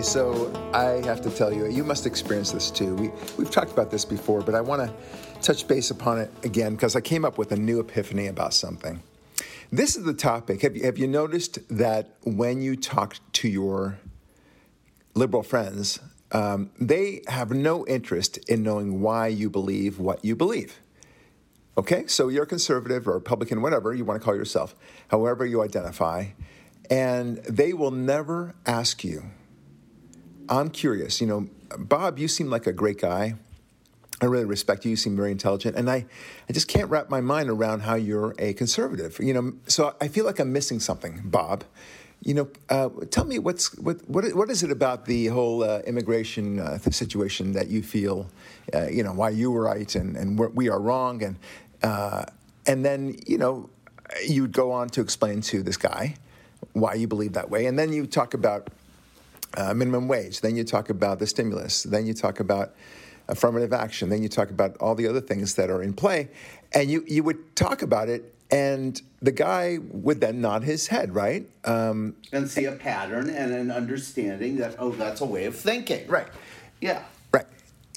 Right, so I have to tell you, you must experience this too. We, we've talked about this before, but I want to touch base upon it again because I came up with a new epiphany about something. This is the topic. Have you, have you noticed that when you talk to your liberal friends, um, they have no interest in knowing why you believe what you believe? Okay, so you're a conservative or Republican, whatever you want to call yourself, however you identify, and they will never ask you I'm curious. You know, Bob, you seem like a great guy. I really respect you. You seem very intelligent, and I, I just can't wrap my mind around how you're a conservative. You know, so I feel like I'm missing something, Bob. You know, uh, tell me what's what what what is it about the whole uh, immigration uh, situation that you feel, uh, you know, why you were right and and we are wrong, and uh, and then you know, you'd go on to explain to this guy why you believe that way, and then you talk about uh, minimum wage. Then you talk about the stimulus. Then you talk about affirmative action. Then you talk about all the other things that are in play. And you, you would talk about it, and the guy would then nod his head, right? Um, and see a pattern and an understanding that, oh, that's a way of thinking. Right. Yeah. Right.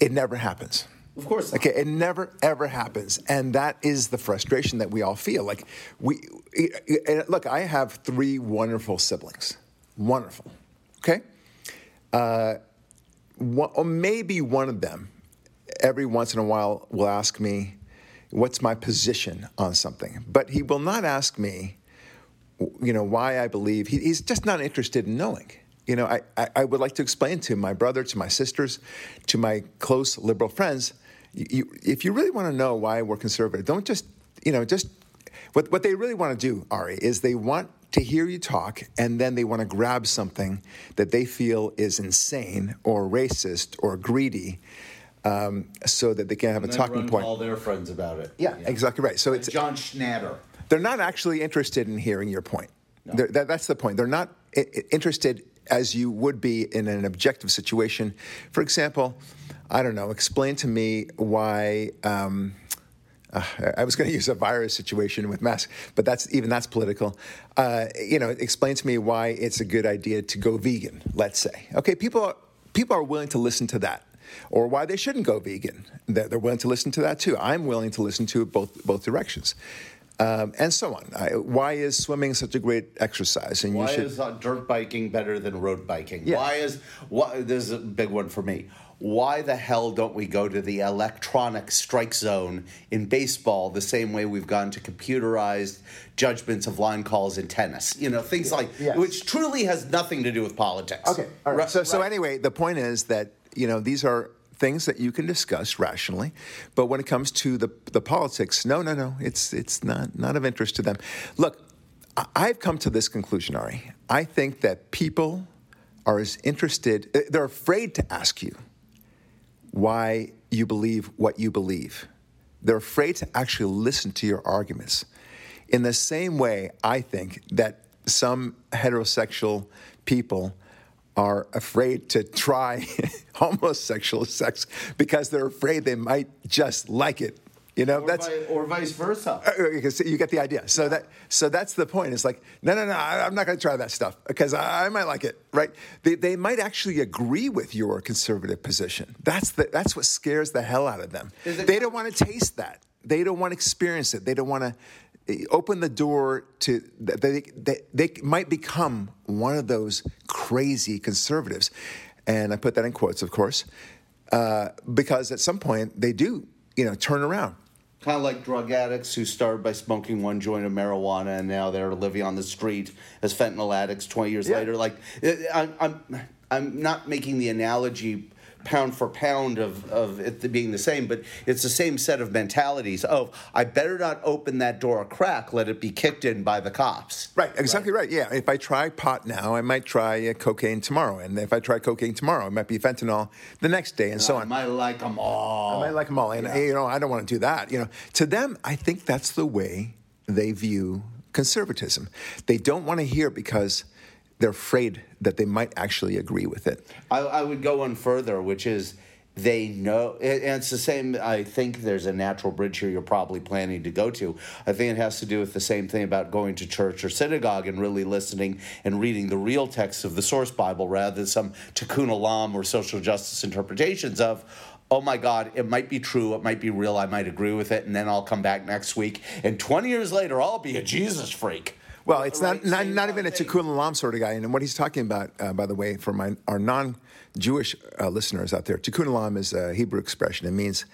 It never happens. Of course. Not. Okay, it never ever happens, and that is the frustration that we all feel. Like we, look, I have three wonderful siblings, wonderful. Okay, uh, one, or maybe one of them every once in a while will ask me, What's my position on something? But he will not ask me, you know, why I believe. He, he's just not interested in knowing. You know, I, I, I, would like to explain to my brother, to my sisters, to my close liberal friends, you, if you really want to know why we're conservative, don't just, you know, just what, what they really want to do, Ari, is they want to hear you talk and then they want to grab something that they feel is insane or racist or greedy um, so that they can have and a talking point. All their friends about it. Yeah, yeah. exactly right. So like it's John Schnatter. They're not actually interested in hearing your point. No. That, that's the point. They're not I- interested as you would be in an objective situation. For example, I don't know. Explain to me why. Um, uh, I was going to use a virus situation with masks, but that's even that's political. Uh, you know, explain to me why it's a good idea to go vegan. Let's say, okay, people are, people are willing to listen to that, or why they shouldn't go vegan. They're, they're willing to listen to that too. I'm willing to listen to both both directions. Um, and so on. I, why is swimming such a great exercise? And why should... is uh, dirt biking better than road biking? Yeah. Why is why? This is a big one for me why the hell don't we go to the electronic strike zone in baseball the same way we've gone to computerized judgments of line calls in tennis? You know, things like yes. which truly has nothing to do with politics. Okay. All right. so, right. so anyway, the point is that you know these are things that you can discuss rationally, but when it comes to the the politics, no, no, no, it's it's not not of interest to them. Look, I've come to this conclusion, Ari. I think that people are as interested; they're afraid to ask you why you believe what you believe. They're afraid to actually listen to your arguments. In the same way, I think that some heterosexual people are afraid to try homosexual sex because they're afraid they might just like it you know, or that's by, or vice versa. Uh, uh, you get the idea. So that so that's the point. It's like no, no, no. I'm not going to try that stuff because I, I, might like it. Right? They, they might actually agree with your conservative position. That's the that's what scares the hell out of them. They don't want to taste that. They don't want to experience it. They don't want to eh, open the door to they, they, they might become one of those crazy conservatives and i put that in quotes of course uh, because at some point they do you know turn around kind of like drug addicts who started by smoking one joint of marijuana and now they're living on the street as fentanyl addicts 20 years yeah. later like I'm, I'm i'm not making the analogy pound for pound of, of it being the same, but it's the same set of mentalities of I better not open that door a crack, let it be kicked in by the cops. Right, exactly right. right. Yeah, if I try pot now, I might try uh, cocaine tomorrow, and if I try cocaine tomorrow, it might be fentanyl the next day, and, and so on. I might like them all. I might like them all, and yeah. you know I don't want to do that. You know, to them, I think that's the way they view conservatism. They don't want to hear because they're afraid that they might actually agree with it. I, I would go one further, which is they know and it's the same i think there's a natural bridge here you're probably planning to go to i think it has to do with the same thing about going to church or synagogue and really listening and reading the real text of the source bible rather than some tikkun olam or social justice interpretations of oh my god it might be true it might be real i might agree with it and then i'll come back next week and 20 years later i'll be a jesus freak well, it's Right, not, not, not even a. Tikkun Olam sort of guy. And what he's talking about, uh, by the way, for my, our non Jewish uh, listeners out there, Tikkun Olam is a Hebrew expression. It means,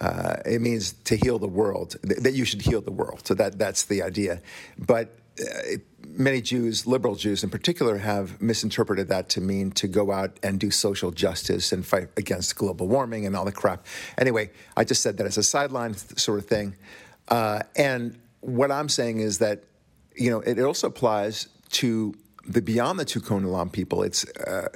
uh, it means to heal the world, th- that you should heal the world. So that, that's the idea. But uh, many Jews, liberal Jews in particular, have misinterpreted that to mean to go out and do social justice and fight against global warming and all the crap. Anyway, I just said that as a sideline sort of thing. Uh, and what I'm saying is that you know, it also applies to the beyond the Tikkun Olam people. It's uh,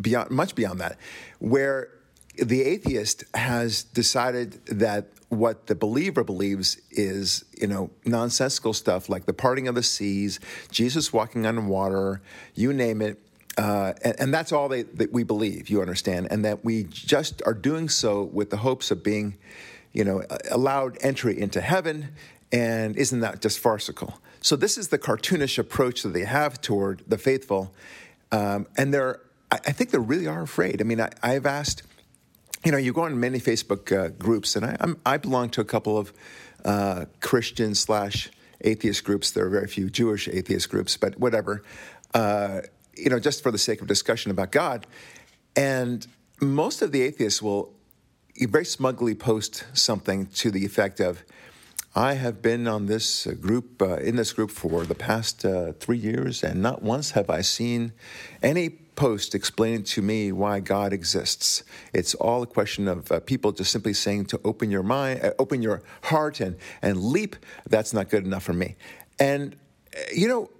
beyond, much beyond that, where the atheist has decided that what the believer believes is, you know, nonsensical stuff like the parting of the seas, Jesus walking on water, you name it. Uh, and, and that's all they, that we believe, you understand, and that we just are doing so with the hopes of being, you know, allowed entry into heaven. And isn't that just farcical? So this is the cartoonish approach that they have toward the faithful, um, and they're. I I think they really are afraid. I mean, I, I've asked. You know, you go on many Facebook uh, groups, and I, I'm, I belong to a couple of uh, Christian slash atheist groups. There are very few Jewish atheist groups, but whatever. Uh, you know, just for the sake of discussion about God, and most of the atheists will very smugly post something to the effect of, I have been on this uh, group, uh, in this group for the past uh, three years, and not once have I seen any post explaining to me why God exists. It's all a question of uh, people just simply saying to open your mind, uh, open your heart, and and leap. That's not good enough for me. And uh, you know,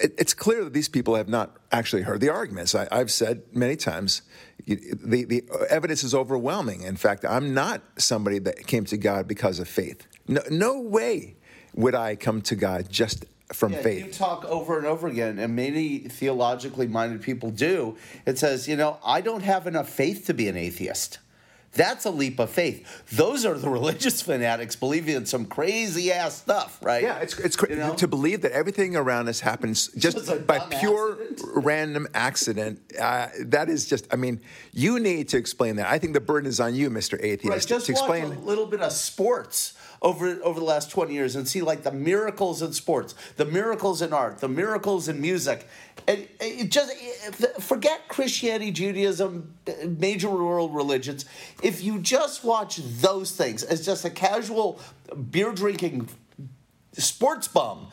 it, it's clear that these people have not actually heard the arguments. I, I've said many times, the, the evidence is overwhelming. In fact, I'm not somebody that came to God because of faith. No, no way would I come to God just from Yeah, faith. You talk over and over again, and many theologically minded people do. It says, you know, I don't have enough faith to be an atheist. That's a leap of faith. Those are the religious fanatics believing in some crazy ass stuff, right? Yeah, it's it's cra- You know? to believe that everything around us happens just Just by pure accident. random accident. Uh, that is just. I mean, you need to explain that. I think the burden is on you, Mister Atheist, Right, just to explain. a little bit of sports over over the last 20 years and see like the miracles in sports, the miracles in art, the miracles in music. And it just forget Christianity, Judaism, major world religions. If you just watch those things as just a casual beer drinking sports bum,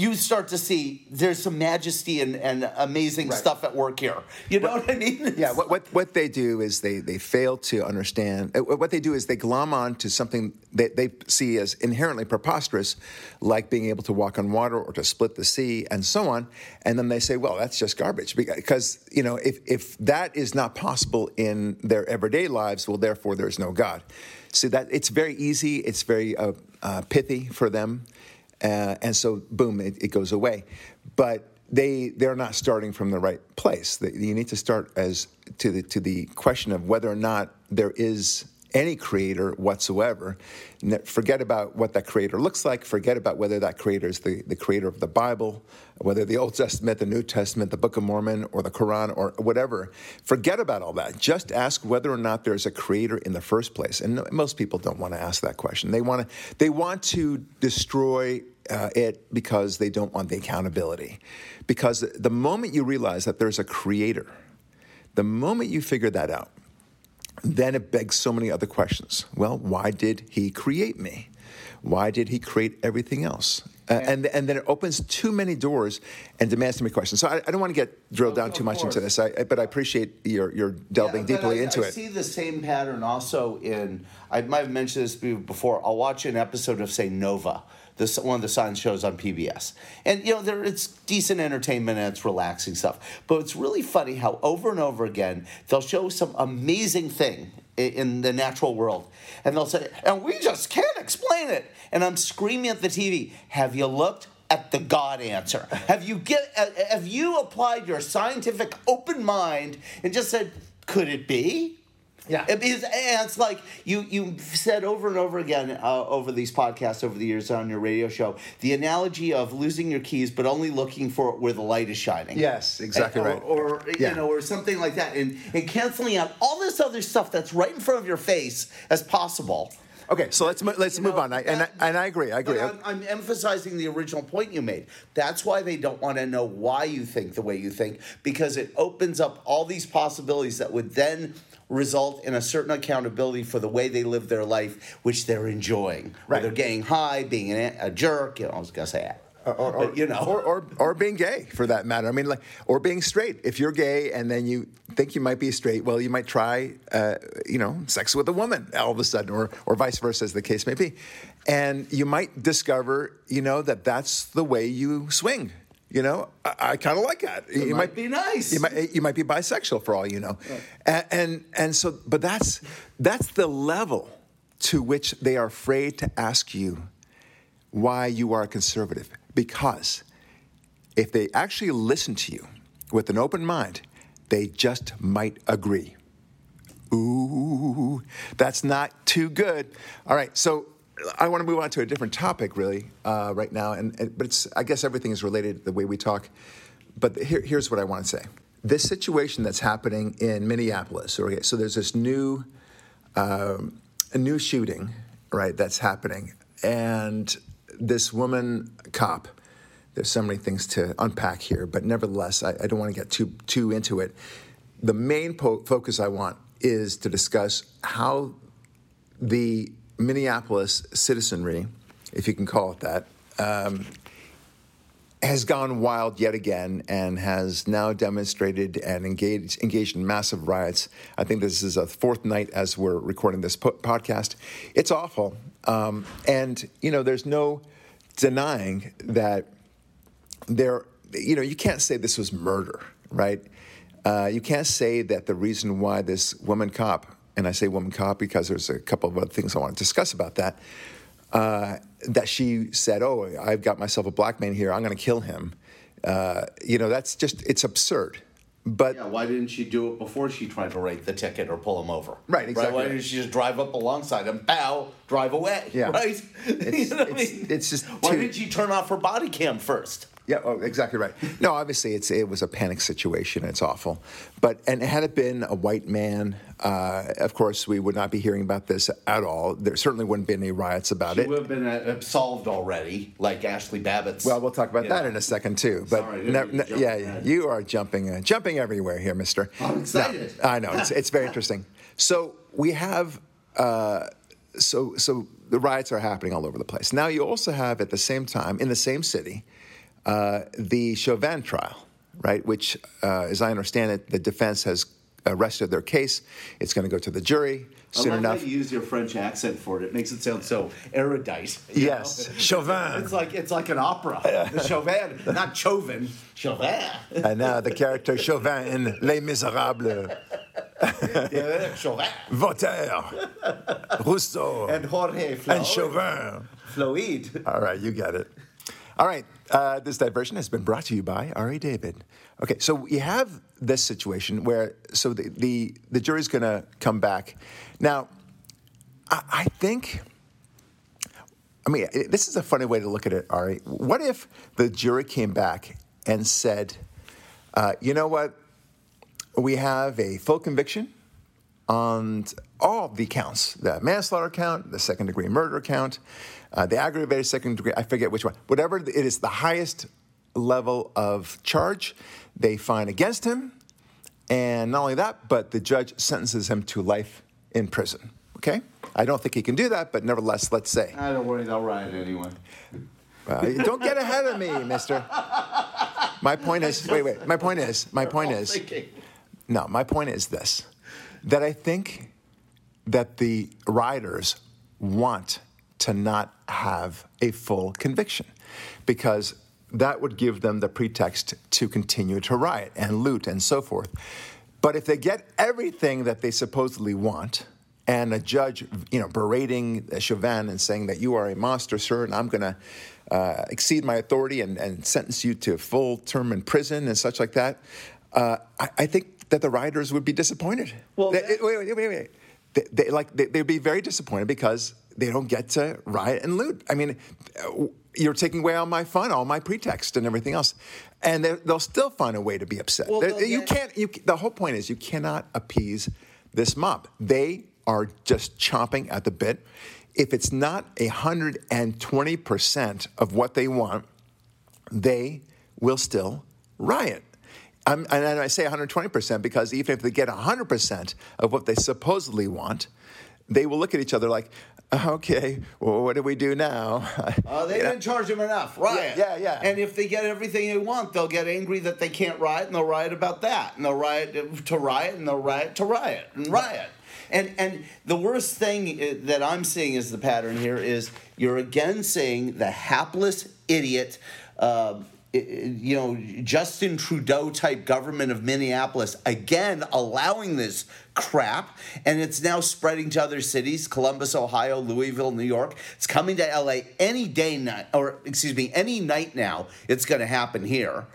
you start to see there's some majesty and, and amazing Right. stuff at work here. You know what I mean? Yeah, what, what what they do is they they fail to understand. uh, What they do is they glom on to something that they see as inherently preposterous, like being able to walk on water or to split the sea and so on, and then they say, "Well, that's just garbage," because you know if if that is not possible in their everyday lives, well, therefore there is no God. See that it's very easy, it's very uh, uh, pithy for them, uh, and so boom, it, it goes away. But they they're not starting from the right place. You need to start as to the to the question of whether or not there is any creator whatsoever. Forget about what that creator looks like. Forget about whether that creator is the, the creator of the Bible, whether the Old Testament, the New Testament, the Book of Mormon, or the Quran, or whatever. Forget about all that. Just ask whether or not there's a creator in the first place. And most people don't want to ask that question. They want to they want to destroy uh, it because they don't want the accountability. Because the moment you realize that there's a creator, the moment you figure that out, then it begs so many other questions. Well, why did he create me? Why did he create everything else? Uh, and and then it opens too many doors and demands too many questions. So I, I don't want to get drilled down Of too much into this, I, but I appreciate your your delving Yeah, deeply I, into it. I see the same pattern also in. I might have mentioned this before. I'll watch an episode of say Nova, this one of the science shows on PBS, and you know there it's decent entertainment and it's relaxing stuff. But it's really funny how over and over again they'll show some amazing thing in the natural world, and they'll say, "And we just can't explain it." And I'm screaming at the TV, "Have you looked?" At the God answer. Have you get? uh, Have you applied your scientific open mind and just said, "Could it be?" Yeah, it is, and it's like you you said over and over again uh, over these podcasts over the years on your radio show the analogy of losing your keys but only looking for where the light is shining. Yes, exactly and, or, right. Or yeah. you know, or something like that, and and canceling out all this other stuff that's right in front of your face as possible. Okay, so let's let's You move know, on. I, and I, and I agree. I agree. I'm, I'm emphasizing the original point you made. That's why they don't want to know why you think the way you think, because it opens up all these possibilities that would then result in a certain accountability for the way they live their life, which they're enjoying. Right. Whether getting high, being a, a jerk, you know, I was gonna say. Or, or, but, you know, or, or or being gay for that matter. I mean, like, or being straight. If you're gay and then you think you might be straight, well, you might try, uh, you know, sex with a woman all of a sudden, or or vice versa, as the case may be, and you might discover, you know, that that's the way you swing. You know, I, I kind of like that. you might be nice. You might you might be bisexual for all you know, and, and and so, but that's that's the level to which they are afraid to ask you why you are conservative. Because if they actually listen to you with an open mind, they just might agree. Ooh, that's not too good. All right, so I want to move on to a different topic, really, uh, right now. And, and but it's I guess everything is related the way we talk. But here, here's what I want to say: this situation that's happening in Minneapolis. Okay, so there's this new um, a new shooting, right? That's happening, and this woman cop. There's so many things to unpack here, but nevertheless, I, I don't want to get too too into it. The main po- focus I want is to discuss how the Minneapolis citizenry, if you can call it that, um, has gone wild yet again and has now demonstrated and engaged, engaged in massive riots. I think this is a fourth night as we're recording this po- podcast. It's awful. Um, and, you know, there's no denying that there, you know, you can't say this was murder, right? Uh, you can't say that the reason why this woman cop, and I say woman cop because there's a couple of other things I want to discuss about that, uh, that she said, "Oh, I've got myself a black man here. I'm going to kill him." Uh, you know, that's just it's absurd. But Yeah, why didn't she do it before she tried to write the ticket or pull him over? Right, exactly Why didn't she just drive up alongside him, bow, drive away? Yeah. Right? It's- You know what I mean? it's just Why too- didn't she turn off her body cam first? Yeah, oh, exactly right. No, obviously it's it was a panic situation. It's awful, but and had it been a white man, uh, of course we would not be hearing about this at all. There certainly wouldn't be any riots about She it. would have been uh, absolved already, like Ashli Babbitt's. Well, we'll talk about that in a second too. But Sorry, I didn't no- no- yeah, ahead. you are jumping uh, jumping everywhere here, Mister. I'm excited. No, I know it's it's very interesting. So we have uh, so so the riots are happening all over the place. Now you also have at the same time in the same city uh, the Chauvin trial, right? Which, uh, as I understand it, the defense has arrested their case. It's going to go to the jury I soon love enough. how you use your French accent for it. It makes it sound so erudite. Yes, know? Chauvin. It's like it's like an opera. The Chauvin, not Chauvin. Chauvin. and now the character Chauvin in Les Miserables, Yeah, Chauvin. Voltaire, Rousseau, And Jorge Flo- and Chauvin. Floyd. All right, you got it. All right, uh, this diversion has been brought to you by Ari David. Okay, so you have this situation where so the the, the jury's going to come back. Now, I, I think. I mean, this is a funny way to look at it, Ari. What if the jury came back and said, uh, "You know what? We have a full conviction on all the counts the manslaughter count, the second degree murder count, uh, the aggravated second degree, I forget which one, whatever it is, the highest level of charge, they find against him. And not only that, but the judge sentences him to life in prison. Okay? I don't think he can do that, but nevertheless, let's say. I don't worry, they'll riot anyway. Uh, don't get ahead of me, mister. My point is, wait, wait. My point is, my point is, no, my point is this that I think that the riders want to not have a full conviction because that would give them the pretext to continue to riot and loot and so forth. But if they get everything that they supposedly want, and a judge, you know, berating Chauvin and saying that you are a monster, sir, and I'm going to uh, exceed my authority and, and sentence you to full term in prison and such like that, uh, I, I think that the riders would be disappointed. Well, They- that- wait, wait, wait, wait. they, they like they, they'd be very disappointed because they don't get to riot and loot. I mean, uh, you're taking away all my fun, all my pretext, and everything else, and they'll still find a way to be upset. Well, you can't. You, the whole point is you cannot appease this mob. They are just chomping at the bit. If it's not hundred and twenty percent of what they want, they will still riot. I'm, and I say 120% because even if they get 100% of what they supposedly want, they will look at each other like, okay, well, what do we do now? Uh, they didn't charge them enough, right? Yeah, yeah, yeah. And if they get everything they want, they'll get angry that they can't riot, and they'll riot about that, and they'll riot to riot, and they'll riot to riot, and riot. And and the worst thing uh, that I'm seeing is the pattern here is you're again seeing the hapless idiot. Uh, you know, Justin Trudeau type government of Minneapolis again allowing this crap, and it's now spreading to other cities Columbus, Ohio, Louisville, New York. It's coming to LA any day, night, or excuse me, any night now. It's going to happen here.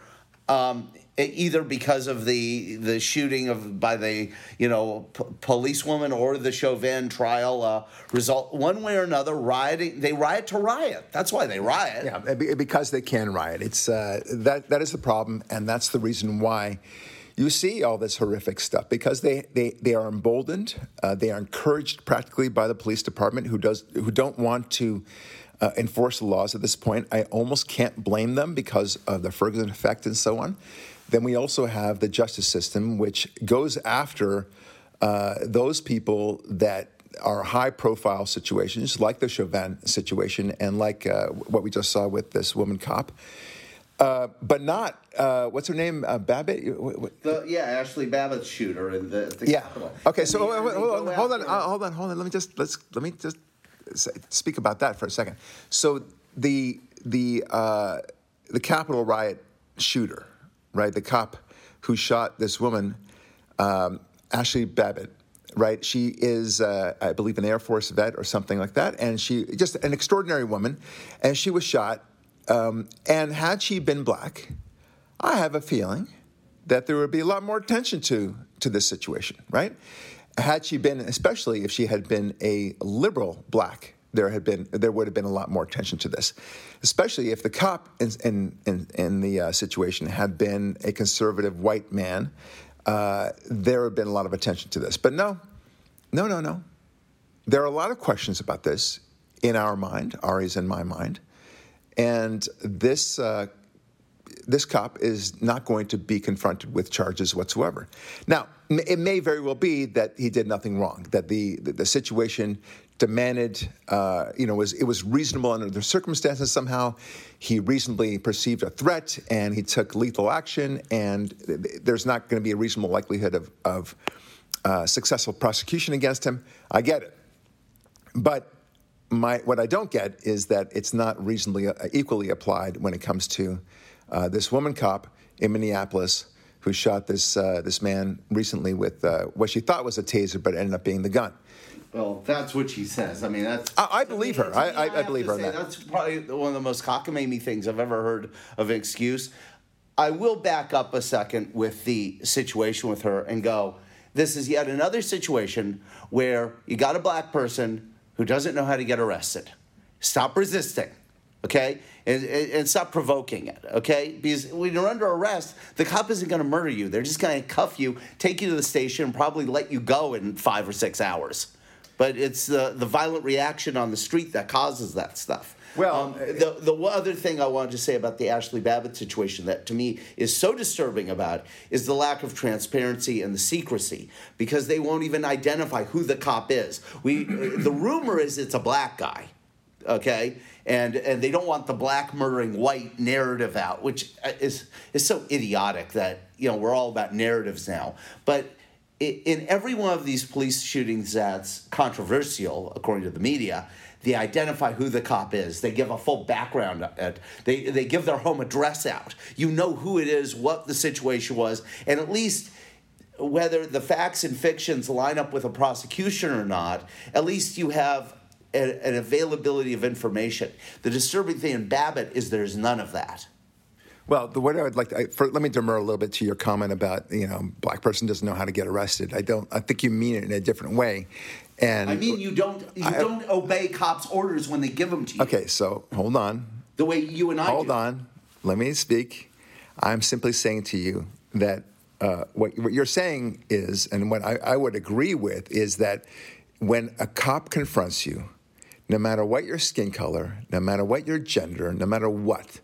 Um, either because of the the shooting of by the you know p- policewoman or the Chauvin trial uh, result one way or another rioting they riot to riot that's why they riot yeah because they can riot it's uh, that that is the problem and that's the reason why you see all this horrific stuff because they, they, they are emboldened uh, they are encouraged practically by the police department who does who don't want to uh, enforce the laws at this point. I almost can't blame them because of the Ferguson effect and so on. Then we also have the justice system, which goes after uh, those people that are high profile situations, like the Chauvin situation and like uh, what we just saw with this woman cop. Uh, but not uh, what's her name, uh, Babbitt. The, yeah, Ashli Babbitt shooter in the, the yeah. Capitol. Okay, and so hold, hold, on, hold on, hold on, hold on. Let me just let's let me just speak about that for a second. So the the uh, the Capitol riot shooter right? The cop who shot this woman, um, Ashli Babbitt, right? She is, uh, I believe, an Air Force vet or something like that, and she just an extraordinary woman, and she was shot. Um, and had she been black, I have a feeling that there would be a lot more attention to to this situation, right? Had she been, especially if she had been a liberal black there had been there would have been a lot more attention to this, especially if the cop in in in, the uh, situation had been a conservative white man. Uh, there would have been a lot of attention to this, but no, no, no, no. There are a lot of questions about this in our mind, Ari's in my mind, and this. Uh, this cop is not going to be confronted with charges whatsoever. Now, it may very well be that he did nothing wrong, that the, the, the situation demanded, uh, you know, was, it was reasonable under the circumstances somehow. He reasonably perceived a threat and he took lethal action, and there's not going to be a reasonable likelihood of, of uh, successful prosecution against him. I get it. But my, what I don't get is that it's not reasonably uh, equally applied when it comes to uh, this woman cop in Minneapolis who shot this, uh, this man recently with uh, what she thought was a taser, but ended up being the gun. Well, that's what she says. I mean, that's. I, I believe her. I, I, I believe her. Say, that. That's probably one of the most cockamamie things I've ever heard of an excuse. I will back up a second with the situation with her and go. This is yet another situation where you got a black person who doesn't know how to get arrested. Stop resisting, okay? And, and, stop provoking it, okay? Because when you're under arrest, the cop isn't going to murder you. They're just going to cuff you, take you to the station, and probably let you go in five or six hours but it's the, the violent reaction on the street that causes that stuff. Well, um, the the other thing I wanted to say about the Ashli Babbitt situation that to me is so disturbing about is the lack of transparency and the secrecy because they won't even identify who the cop is. We the rumor is it's a black guy, okay, and and they don't want the black murdering white narrative out, which uh, is is so idiotic that you know we're all about narratives now, but in every one of these police shootings that's controversial, according to the media, they identify who the cop is. They give a full background. They, they give their home address out. You know who it is, what the situation was, and at least whether the facts and fictions line up with a prosecution or not, at least you have an availability of information. The disturbing thing in Babbitt is there's none of that. Well, the way I would like to, I, for, let me demur a little bit to your comment about you know black person doesn't know how to get arrested. I don't. I think you mean it in a different way. And I mean, you don't you I, don't obey cops' orders when they give them to you. Okay, so hold on. The way you and I hold do. on. Let me speak. I'm simply saying to you that uh, what, what you're saying is, and what I, I would agree with, is that when a cop confronts you, no matter what your skin color, no matter what your gender, no matter what,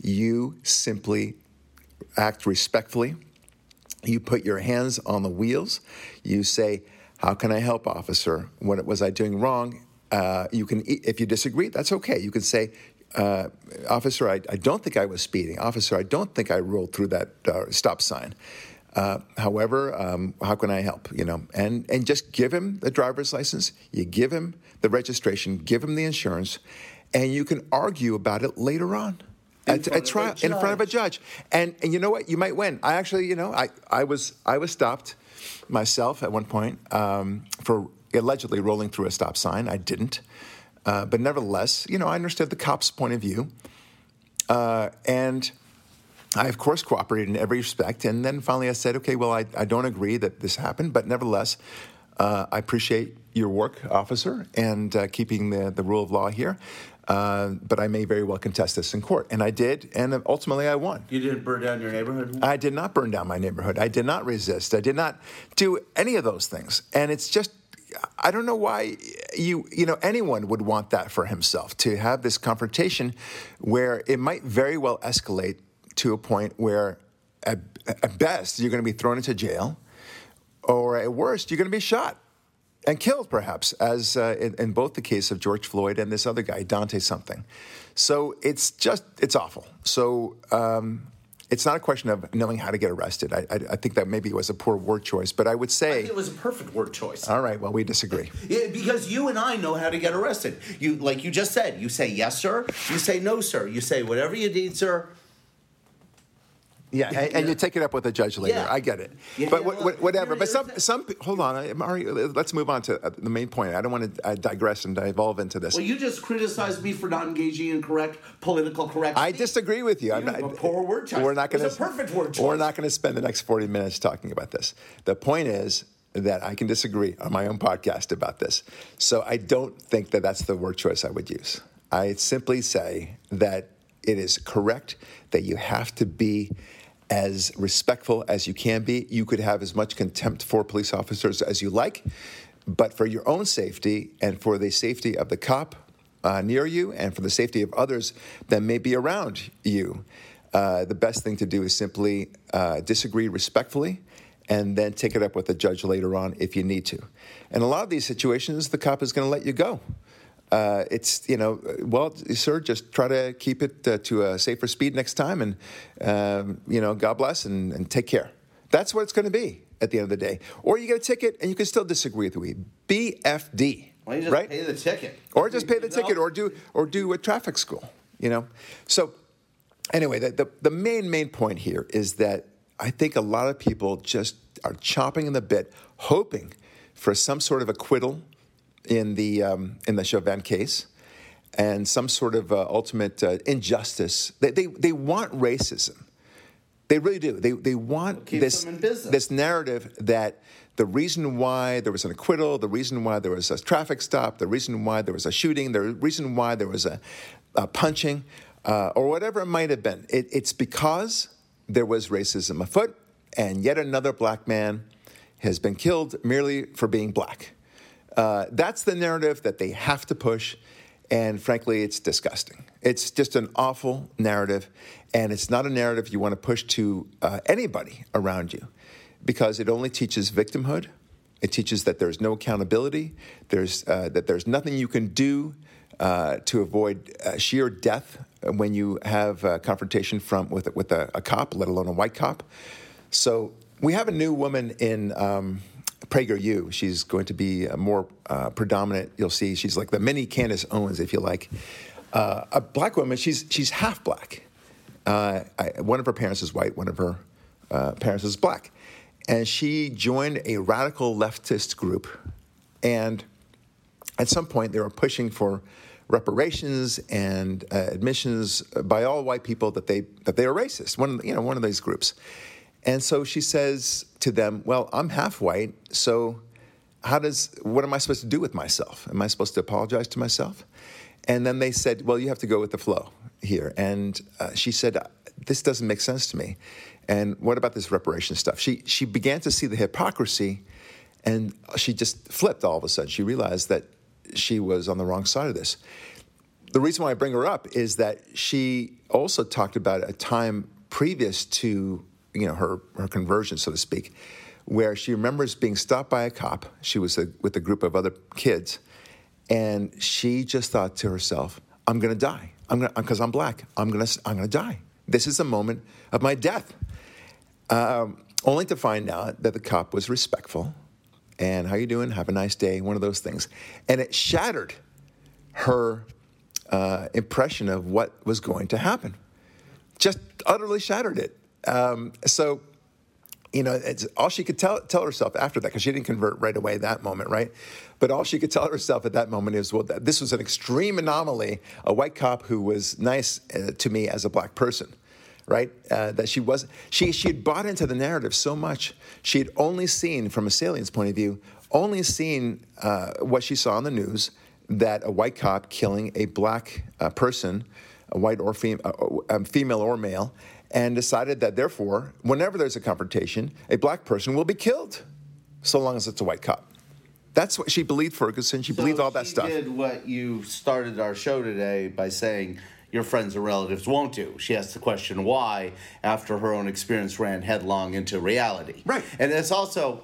you simply act respectfully. You put your hands on the wheels. You say, How can I help, officer? What was I doing wrong? Uh, you can, if you disagree, that's okay. You can say, uh, Officer, I, I, don't think I was speeding. Officer, I don't think I rolled through that uh, stop sign. Uh, however, um, how can I help? You know, and and just give him the driver's license. You give him the registration. Give him the insurance, and you can argue about it later on. In a, a trial in front of a judge, and and you know what? You might win. I actually, you know, I, I was I was stopped myself at one point um, for allegedly rolling through a stop sign. I didn't. Uh, but nevertheless, you know, I understood the cop's point of view. Uh, and I, of course, cooperated in every respect. And then finally I said, okay, well, I, I don't agree that this happened, but nevertheless, uh, I appreciate your work, officer, and uh, keeping the, the rule of law here. Uh, but I may very well contest this in court. And I did, and ultimately I won. You didn't burn down your neighborhood? I did not burn down my neighborhood. I did not resist. I did not do any of those things. And it's just I don't know why you you know anyone would want that for himself to have this confrontation where it might very well escalate to a point where at, at best you're going to be thrown into jail or at worst you're going to be shot and killed perhaps as uh, in, in, both the case of George Floyd and this other guy Dante something so it's just it's awful so um, it's not a question of knowing how to get arrested. I, I, I, think that maybe it was a poor word choice, but I would say it was a perfect word choice. All right, well, we disagree. Yeah, because you and I know how to get arrested. You, like you just said, you say yes, sir. You say no, sir. You say whatever you need, sir. Yeah, and, and, you take it up with the judge later. Yeah. I get it, yeah, but yeah, well, whatever. But some some hold on, Mari. Let's move on to uh, the main point. I don't want to uh, digress and devolve into this. Well, you just criticized me for not engaging in correct political correct. I disagree with you. I'm not, a poor word choice. We're not going to perfect word choice. We're not going to spend the next forty minutes talking about this. The point is that I can disagree on my own podcast about this. So I don't think that that's the word choice I would use. I simply say that it is correct that you have to be as respectful as you can be. You could have as much contempt for police officers as you like, but for your own safety and for the safety of the cop uh, near you and for the safety of others that may be around you, uh, the best thing to do is simply uh, disagree respectfully and then take it up with the judge later on if you need to. In a lot of these situations, the cop is going to let you go uh, it's you know well sir just try to keep it uh, to a safer speed next time and um, you know god bless and, and take care. That's what it's going to be at the end of the day. Or you get a ticket and you can still disagree with me. Bfd well, you just right? pay the ticket? Or just pay the ticket or do or do a traffic school you know? So anyway the, the, the main main point here is that i think a lot of people just are chopping in the bit hoping for some sort of acquittal in the um, in the Chauvin case and some sort of uh, ultimate uh, injustice. They, they, they want racism. They really do. They, they want this, this narrative that the reason why there was an acquittal, the reason why there was a traffic stop, the reason why there was a shooting, the reason why there was a, a punching, uh, or whatever it might have been, it, it's because there was racism afoot, and yet another black man has been killed merely for being black. Uh, that's the narrative that they have to push. And frankly, it's disgusting. It's just an awful narrative. And it's not a narrative you want to push to uh, anybody around you because it only teaches victimhood. It teaches that there's no accountability, there's, uh, that there's nothing you can do uh, to avoid uh, sheer death when you have a confrontation from, with, with a, a, cop, let alone a white cop. So we have a new woman in. Um, PragerU. She's going to be more uh, predominant. You'll see she's like the mini Candace Owens, if you like. Uh, a black woman. She's she's half black. Uh, I, one of her parents is white. One of her uh, parents is black, and she joined a radical leftist group. And at some point, they were pushing for reparations and uh, admissions by all white people that they that they are racist. One you know one of these groups, and so she says to them, "Well, I'm half white, so how does what am I supposed to do with myself? Am I supposed to apologize to myself?" And then they said, "Well, you have to go with the flow here." And uh, she said, "This doesn't make sense to me." And what about this reparation stuff? She she began to see the hypocrisy, and she just flipped all of a sudden. She realized that she was on the wrong side of this. The reason why I bring her up is that she also talked about a time previous to you know her her conversion, so to speak, where she remembers being stopped by a cop. She was a, with a group of other kids, and she just thought to herself, "I'm going to die. I'm going because I'm black. I'm going to I'm going to die. This is the moment of my death." Um, only to find out that the cop was respectful and how you doing? Have a nice day. One of those things, and it shattered her uh, impression of what was going to happen. Just utterly shattered it. Um, so, you know, all she could tell tell herself after that because she didn't convert right away that moment, right? But all she could tell herself at that moment is, well, this was an extreme anomaly. A white cop who was nice uh, to me as a black person right? Uh, that she was she she had bought into the narrative so much. She had only seen, from a salience point of view, only seen uh, what she saw on the news that a white cop killing a black uh, person, white or fem- uh, uh, female or male, and decided that therefore, whenever there's a confrontation, a black person will be killed, so long as it's a white cop. That's what she believed, Ferguson. She so believed all that stuff. she. Did what you started our show today by saying your friends and relatives won't do. She asked the question why after her own experience ran headlong into reality. Right. And it's also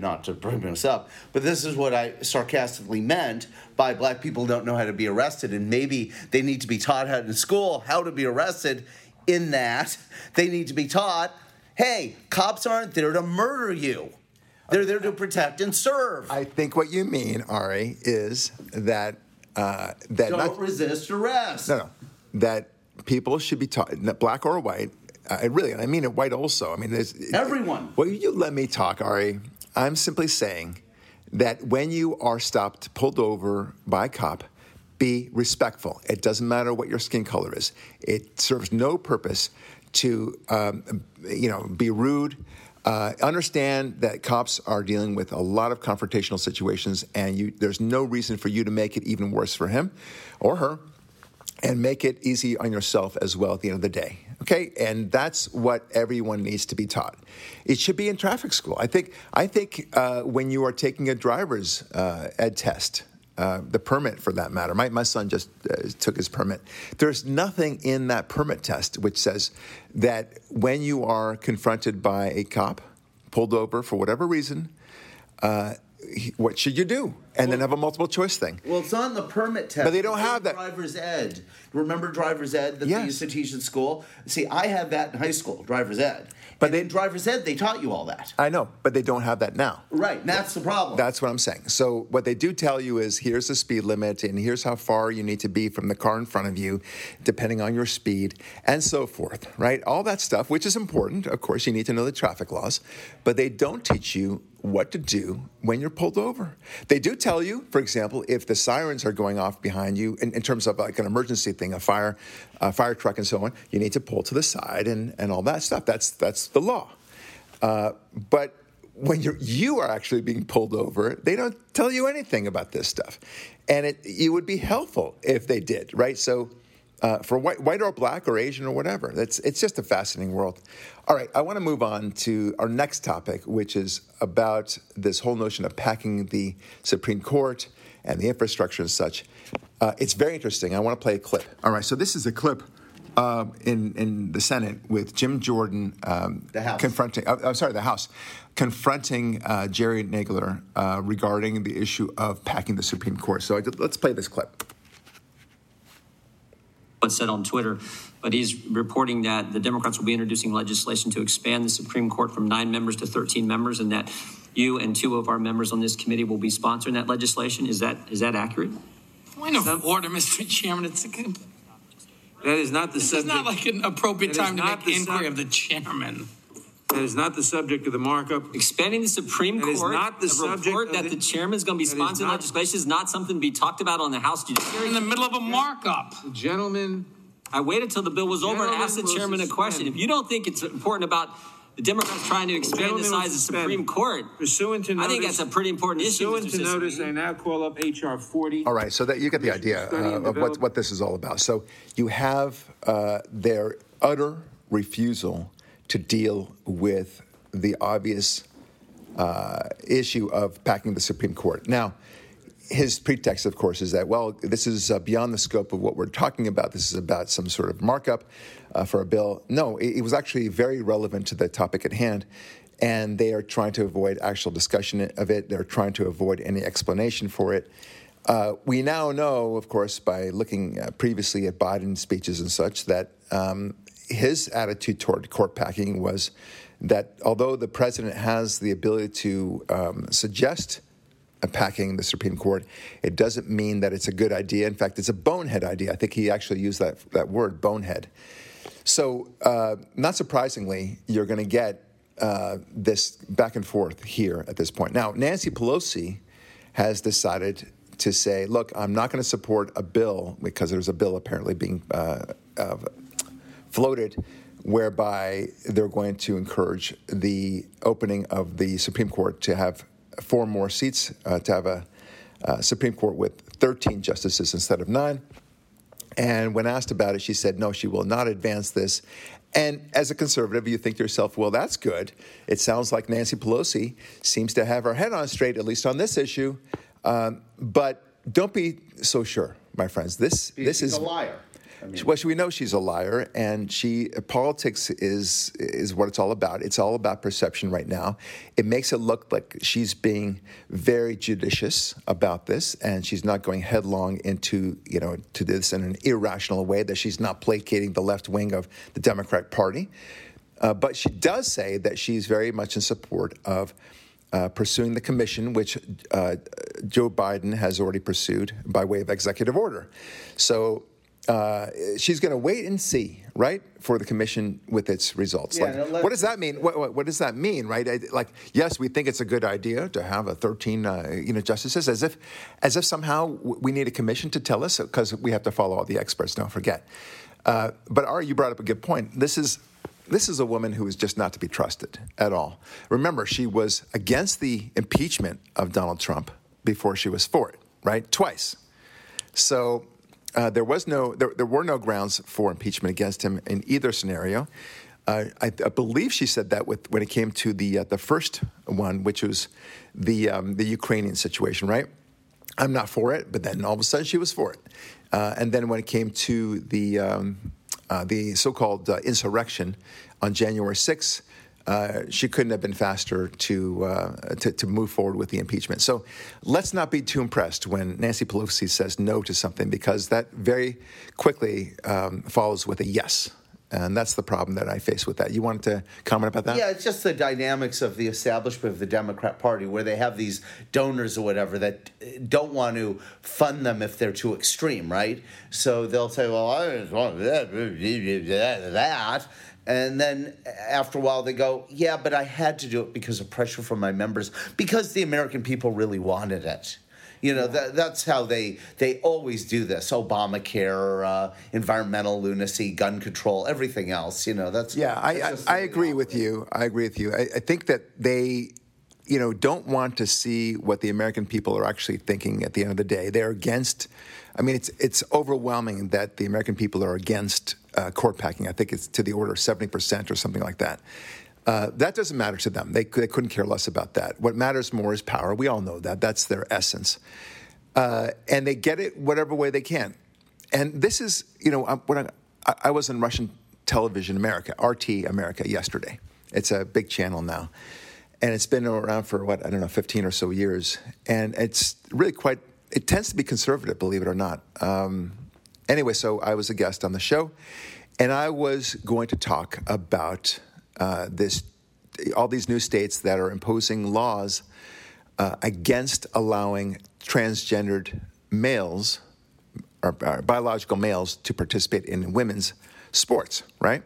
not to bring this up, but this is what I sarcastically meant by black people don't know how to be arrested, and maybe they need to be taught how in school how to be arrested. In that they need to be taught, hey, cops aren't there to murder you. They're there to protect and serve. I think what you mean, Ari, is that uh, that don't not, resist arrest. No, no, that people should be taught, black or white. Uh, really, and I mean it white also. I mean, there's everyone. Well, you let me talk, Ari. I'm simply saying that when you are stopped, pulled over by a cop, be respectful. It doesn't matter what your skin color is. It serves no purpose to, um, you know, be rude. Uh, understand that cops are dealing with a lot of confrontational situations, and you, there's no reason for you to make it even worse for him or her and make it easy on yourself as well at the end of the day. Okay, and that's what everyone needs to be taught. It should be in traffic school. I think. I think uh, when you are taking a driver's uh, ed test, uh, the permit for that matter. My, my son just uh, took his permit. There's nothing in that permit test which says that when you are confronted by a cop, pulled over for whatever reason, uh, what should you do? And well, then have a multiple choice thing. Well, it's on the permit test. But they don't have that. Driver's ed. Remember driver's ed that yes. they used to teach in school? See, I had that in high school, driver's ed. But and they, in driver's ed, they taught you all that. I know, but they don't have that now. Right, that's the problem. That's what I'm saying. So what they do tell you is here's the speed limit, and here's how far you need to be from the car in front of you, depending on your speed, and so forth. Right, all that stuff, which is important. Of course, you need to know the traffic laws, but they don't teach you what to do when you're pulled over. They do tell you, for example, if the sirens are going off behind you, in, in terms of like an emergency thing, a fire, a fire truck, and so on, you need to pull to the side and, and all that stuff. That's that's the law. Uh, but when you're, you are actually being pulled over, they don't tell you anything about this stuff. And it, it would be helpful if they did, right? So uh, for white, white or black or Asian or whatever, that's, it's just a fascinating world. All right, I want to move on to our next topic, which is about this whole notion of packing the Supreme Court and the infrastructure and such. Uh, it's very interesting. I want to play a clip. All right, so this is a clip uh, in in the Senate with Jim Jordan um, confronting. Uh, I'm sorry, the House confronting uh, Jerry Nadler uh, regarding the issue of packing the Supreme Court. So let's play this clip. What said on Twitter, but he's reporting that the Democrats will be introducing legislation to expand the Supreme Court from nine members to 13 members, and that you and two of our members on this committee will be sponsoring that legislation. Is that is that accurate? Point of order, Mr. Chairman. It's a that is not the this subject. It's not like an appropriate time to make inquiry of the chairman. That is not the subject of the markup. Expanding the Supreme That Court. is not the a subject report of that the- the chairman is going to be sponsoring not- legislation is not something to be talked about on the House Judiciary. in the middle of a markup. The gentleman, I waited till the bill was over and Gentlemen asked the will chairman a question. If you don't think it's important about the Democrats trying to expand the gentleman size of the. Supreme Court, pursuant to I think that's a pretty important issue. Pursuant to notice, I Cicilline. now call up HR 40. All right, so that you get the idea uh, of what, what this is all about. So you have uh, their utter refusal to deal with the obvious uh, issue of packing the Supreme Court. Now, his pretext, of course, is that, well, this is uh, beyond the scope of what we're talking about. This is about some sort of markup uh, for a bill. No, it, it was actually very relevant to the topic at hand. And they are trying to avoid actual discussion of it. They're trying to avoid any explanation for it. Uh, we now know, of course, by looking uh, previously at Biden's speeches and such, that um, his attitude toward court packing was that although the president has the ability to um, suggest packing the Supreme Court, it doesn't mean that it's a good idea. In fact, it's a bonehead idea. I think he actually used that, that word, bonehead. So, uh, not surprisingly, you're going to get uh, this back and forth here at this point. Now, Nancy Pelosi has decided to say, look, I'm not going to support a bill because there's a bill apparently being uh, floated whereby they're going to encourage the opening of the Supreme Court to have four more seats, uh, to have a uh, Supreme Court with 13 justices instead of nine. And when asked about it, she said, no, she will not advance this. And as a conservative, you think to yourself, well, that's good. It sounds like Nancy Pelosi seems to have her head on straight, at least on this issue. Um, but don't be so sure, my friends. This, this is a liar. I mean, well, we know she's a liar, and she politics is is what it's all about. It's all about perception right now. It makes it look like she's being very judicious about this, and she's not going headlong into you know to this in an irrational way. That she's not placating the left wing of the Democratic Party, uh, but she does say that she's very much in support of. Uh, pursuing the commission, which uh, Joe Biden has already pursued by way of executive order. So uh, she's going to wait and see, right, for the commission with its results. Yeah, like, what does that mean? What, what, what does that mean, right? I- Like, yes, we think it's a good idea to have a 13, uh, you know, justices, as if, as if somehow we need a commission to tell us, because we have to follow all the experts. Don't forget. Uh, but Ari, you brought up a good point. This is. This is a woman who is just not to be trusted at all. Remember, she was against the impeachment of Donald Trump before she was for it, right? Twice. So uh, there was no, there, there were no grounds for impeachment against him in either scenario. Uh, I, I believe she said that with, when it came to the uh, the first one, which was the um, the Ukrainian situation, right? I'm not for it, but then all of a sudden she was for it. Uh, and then when it came to the um, uh, the so-called uh, insurrection on January 6th, uh, she couldn't have been faster to, uh, to to move forward with the impeachment. So let's not be too impressed when Nancy Pelosi says no to something, because that very quickly um, follows with a yes. And that's the problem that I face with that. You wanted to comment about that? Yeah, it's just the dynamics of the establishment of the Democrat Party, where they have these donors or whatever that don't want to fund them if they're too extreme, right? So they'll say, "Well, I just want that, that," and then after a while they go, "Yeah, but I had to do it because of pressure from my members, because the American people really wanted it." You know, that, that's how they they always do this. Obamacare, uh, environmental lunacy, gun control, everything else. You know, that's Yeah, I, that's I, just I agree with you. I agree with you. I, I think that they, you know, don't want to see what the American people are actually thinking at the end of the day. They're against. I mean, it's it's overwhelming that the American people are against uh, court packing. I think it's to the order of seventy percent or something like that. Uh, that doesn't matter to them. They, they couldn't care less about that. What matters more is power. We all know that. That's their essence. Uh, and they get it whatever way they can. And this is, you know, I'm- when I, I was in Russian television America, RT America, yesterday. It's a big channel now. And it's been around for what, I don't know, 15 or so years. And it's really quite, it tends to be conservative, believe it or not. Um, anyway, so I was a guest on the show, and I was going to talk about uh, this, all these new states that are imposing laws uh, against allowing transgendered males or, or biological males to participate in women's sports, right?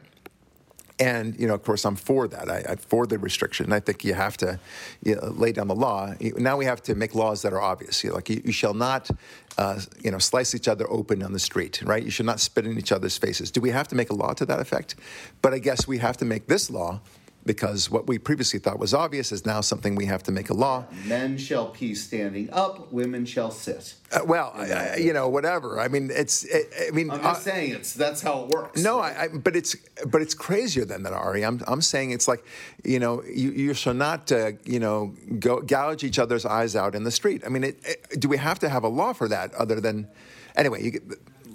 And you know, of course, I'm for that. I, I for the restriction. I think you have to you know, lay down the law. Now we have to make laws that are obvious. You know, like you, you shall not, uh, you know, slice each other open on the street. Right? You should not spit in each other's faces. Do we have to make a law to that effect? But I guess we have to make this law because what we previously thought was obvious is now something we have to make a law. Men shall pee standing up, women shall sit. Uh, well, I, I, you know, whatever. I mean, it's. It, I mean, I'm just uh, saying it's that's how it works. No, I, but it's but it's crazier than that, Ari. I'm I'm saying it's like, you know, you, you shall not, uh, you know, go gouge each other's eyes out in the street. I mean, it, do we have to have a law for that other than, anyway? You,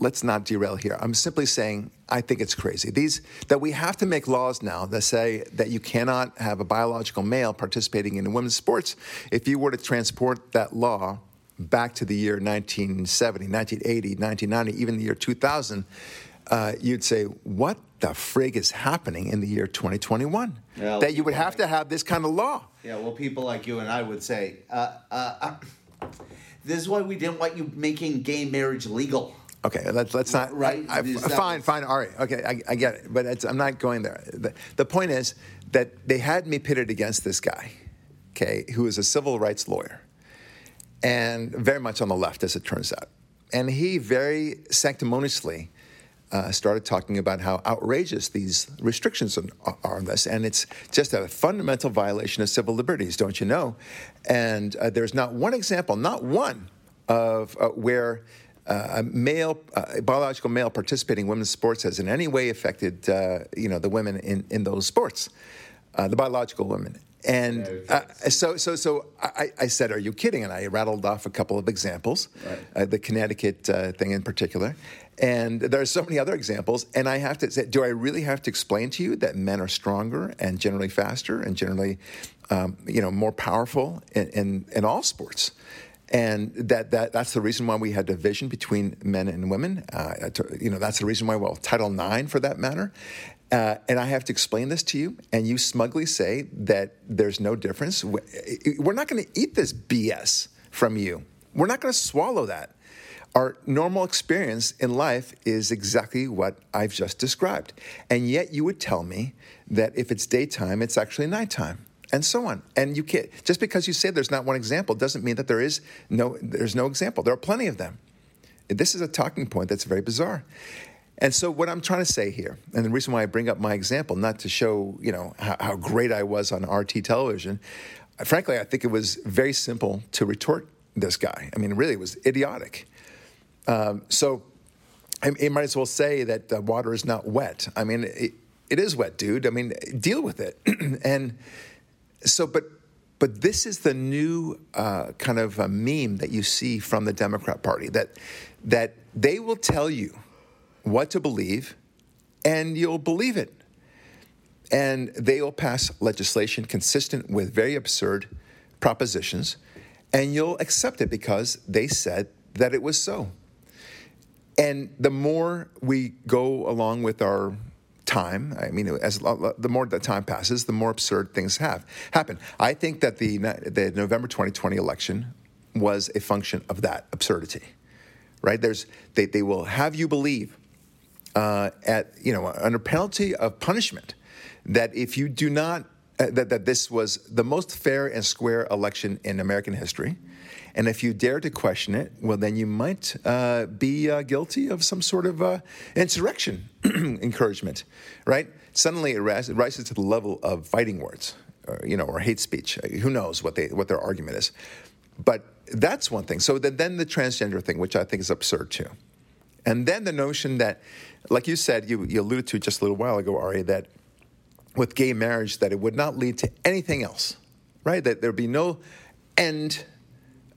let's not derail here. I'm simply saying I think it's crazy. These that we have to make laws now that say that you cannot have a biological male participating in women's sports. If you were to transport that law back to the year 1970, 1980, 1990, even the year 2000, uh, you'd say, "What the frig is happening in the year 2021?" Yeah, that you would have to have this kind of law. Yeah, well, people like you and I would say, uh, uh, uh "This is why we didn't want you making gay marriage legal." Okay, let's let's not. Right. I, I, fine, fine. All right. Okay, I, I get it, but I'm not going there. The, the point is that they had me pitted against this guy, okay, who is a civil rights lawyer, and very much on the left, as it turns out, and he very sanctimoniously. Uh, started talking about how outrageous these restrictions are on this, and it's just a fundamental violation of civil liberties, don't you know? And uh, there's not one example, not one, of uh, where uh, a male, uh, biological male participating in women's sports has in any way affected, uh, you know, the women in, in those sports, uh, the biological women. And uh, so, so, so I, I, said, "Are you kidding?" And I rattled off a couple of examples, right. Uh, the Connecticut thing in particular, and there are so many other examples. And I have to say, do I really have to explain to you that men are stronger and generally faster and generally, um, you know, more powerful in, in, in all sports? And that, that that's the reason why we had division between men and women. Uh, you know, that's the reason why, well, Title IX for that matter. Uh, and I have to explain this to you, and you smugly say that there's no difference. We're not going to eat this BS from you. We're not going to swallow that. Our normal experience in life is exactly what I've just described. And yet you would tell me that if it's daytime, it's actually nighttime and so on. And you can't just because you say there's not one example doesn't mean that there is no there's no example. There are plenty of them. This is a talking point that's very bizarre. And so what I'm trying to say here, and the reason why I bring up my example, not to show you know how, how great I was on RT television, frankly, I think it was very simple to retort this guy. I mean, really, it was idiotic. Um, so I, might as well say that the water is not wet. I mean, it, it is wet, dude. I mean, deal with it. and so, but but this is the new uh, kind of a meme that you see from the Democrat Party that that they will tell you what to believe, and you'll believe it, and they will pass legislation consistent with very absurd propositions, and you'll accept it because they said that it was so. And the more we go along with our time. I mean, as the more the time passes, the more absurd things have happen. I think that the the November 2020 election was a function of that absurdity, right? There's they, they will have you believe uh, at you know under penalty of punishment that if you do not uh, that that this was the most fair and square election in American history and if you dare to question it, well, then you might uh, be uh, guilty of some sort of uh, insurrection encouragement, right? Suddenly it rises to the level of fighting words, or, you know, or hate speech. Who knows what they what their argument is? But that's one thing. So then the transgender thing, which I think is absurd too, and then the notion that, like you said, you, you alluded to just a little while ago, Ari, that with gay marriage, that it would not lead to anything else, right? That there'd be no end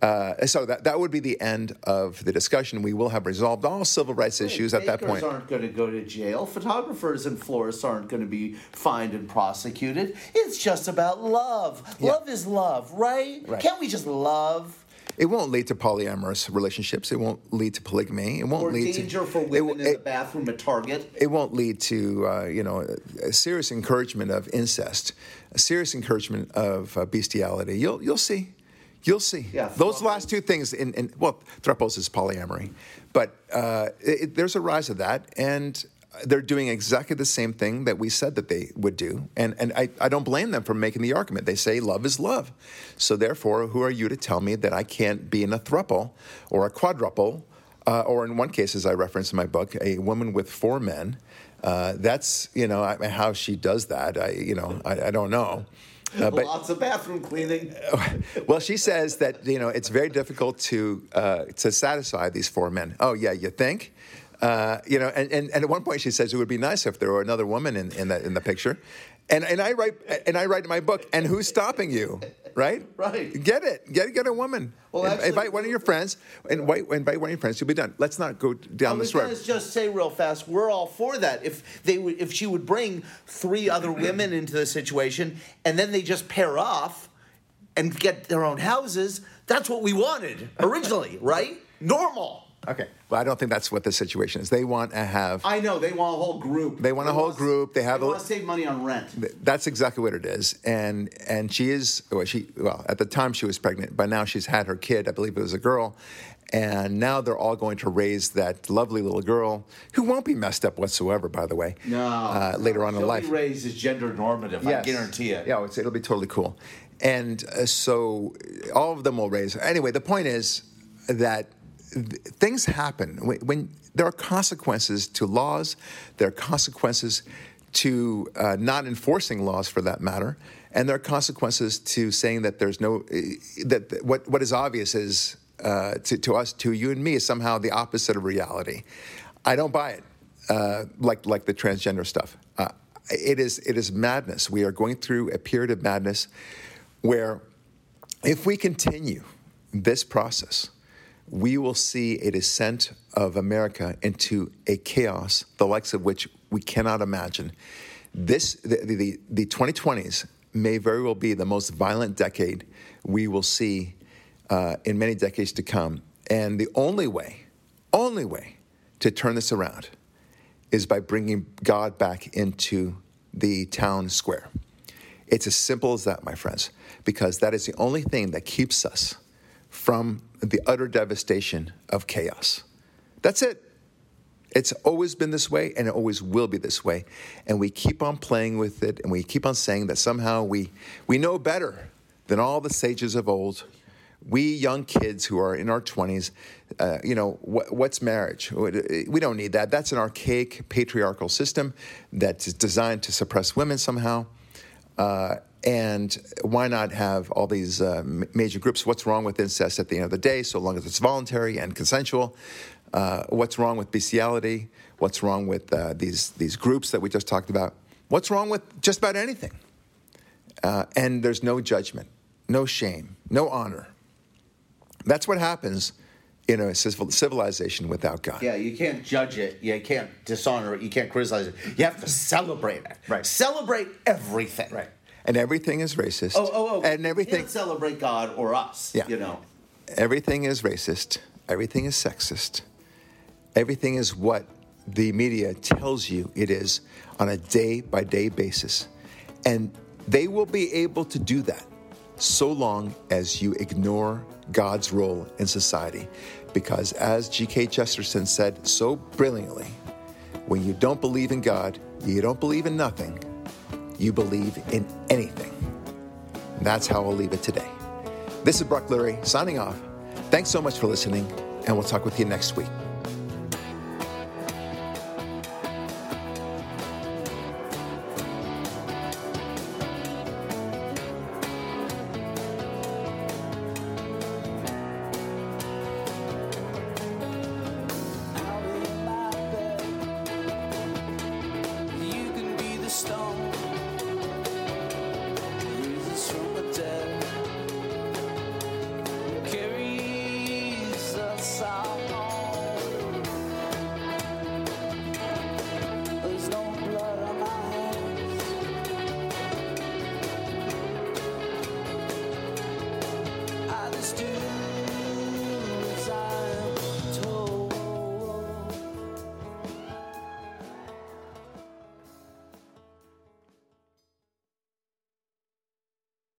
uh, so that, that would be the end of the discussion. We will have resolved all civil rights issues at that point. aren't going to go to jail. Photographers and florists aren't going to be fined and prosecuted. It's just about love. Yeah. Love is love, right? right? Can't we just love? It won't lead to polyamorous relationships. It won't lead to polygamy. It won't or lead danger to, for women it, in the bathroom at Target. It won't lead to uh, you know serious encouragement of incest, a serious encouragement of uh, bestiality. You'll you'll see. You'll see. Yeah, Those last two things, in, in well, thropos is polyamory, but uh, it, there's a rise of that, and they're doing exactly the same thing that we said that they would do. And, and I, I don't blame them for making the argument. They say love is love. So therefore, who are you to tell me that I can't be in a thruple or a quadruple, uh, or in one case, as I reference in my book, a woman with four men? Uh, that's, you know, I, how she does that. I, you know, I, I don't know. Uh, but, Lots of bathroom cleaning. well, she says that you know it's very difficult to uh, to satisfy these four men. Oh yeah, you think? Uh, you know, and, and, and at one point she says it would be nice if there were another woman in, in, the, in the picture. And, and I write and I write in my book, and who's stopping you? Right? Right. Get it. Get get a woman. Well, actually, invite one of your friends. Invite, invite one of your friends. You'll be done. Let's not go down this road. Let's just say real fast, we're all for that. If they would, if she would bring three other women into the situation, and then they just pair off and get their own houses, that's what we wanted originally, right? Normal. Okay. Well, I don't think that's what the situation is. They want to have. I know they want a whole group. They want they a whole want group. They have. They want to save money on rent. That's exactly what it is. And and she is. Well, she well at the time she was pregnant, but now she's had her kid. I believe it was a girl. And now they're all going to raise that lovely little girl who won't be messed up whatsoever, by the way. No. Uh, later on in life. Raised as gender normative. Yes. I guarantee it. Yeah, it'll be totally cool. And uh, so all of them will raise. Anyway, the point is that things happen. When, when, there are consequences to laws there are consequences to uh, not enforcing laws for that matter and there are consequences to saying that there's no eh, that what, what is obvious is uh, to, to, us to you and me is somehow the opposite of reality. I don't buy it uh, like like the transgender stuff. Uh, it is it is madness. We are going through a period of madness where if we continue this process we will see a descent of America into a chaos, the likes of which we cannot imagine. This, the, the, the 2020s may very well be the most violent decade we will see uh, in many decades to come. And the only way, only way to turn this around is by bringing God back into the town square. It's as simple as that, my friends, because that is the only thing that keeps us from the utter devastation of chaos. That's it. It's always been this way and it always will be this way. And we keep on playing with it and we keep on saying that somehow we, we know better than all the sages of old. We young kids who are in our 20s, uh, you know, what, what's marriage? We don't need that. That's an archaic patriarchal system that's designed to suppress women somehow. Uh, and why not have all these uh, major groups? What's wrong with incest at the end of the day, so long as it's voluntary and consensual? Uh, what's wrong with bestiality? What's wrong with uh, these, these groups that we just talked about? What's wrong with just about anything? Uh, and there's no judgment, no shame, no honor. That's what happens in a civilization without God. Yeah, you can't judge it. You can't dishonor it. You can't criticize it. You have to celebrate it. Right. Celebrate everything. Right and everything is racist. Oh, oh, oh! And everything. Celebrate God or us. Yeah. You know. Everything is racist. Everything is sexist. Everything is what the media tells you it is on a day by day basis, and they will be able to do that so long as you ignore God's role in society. Because as G.K. Chesterton said so brilliantly, when you don't believe in God, you don't believe in nothing you believe in anything. That's how I'll leave it today. This is Brock Lurie signing off. Thanks so much for listening, and we'll talk with you next week.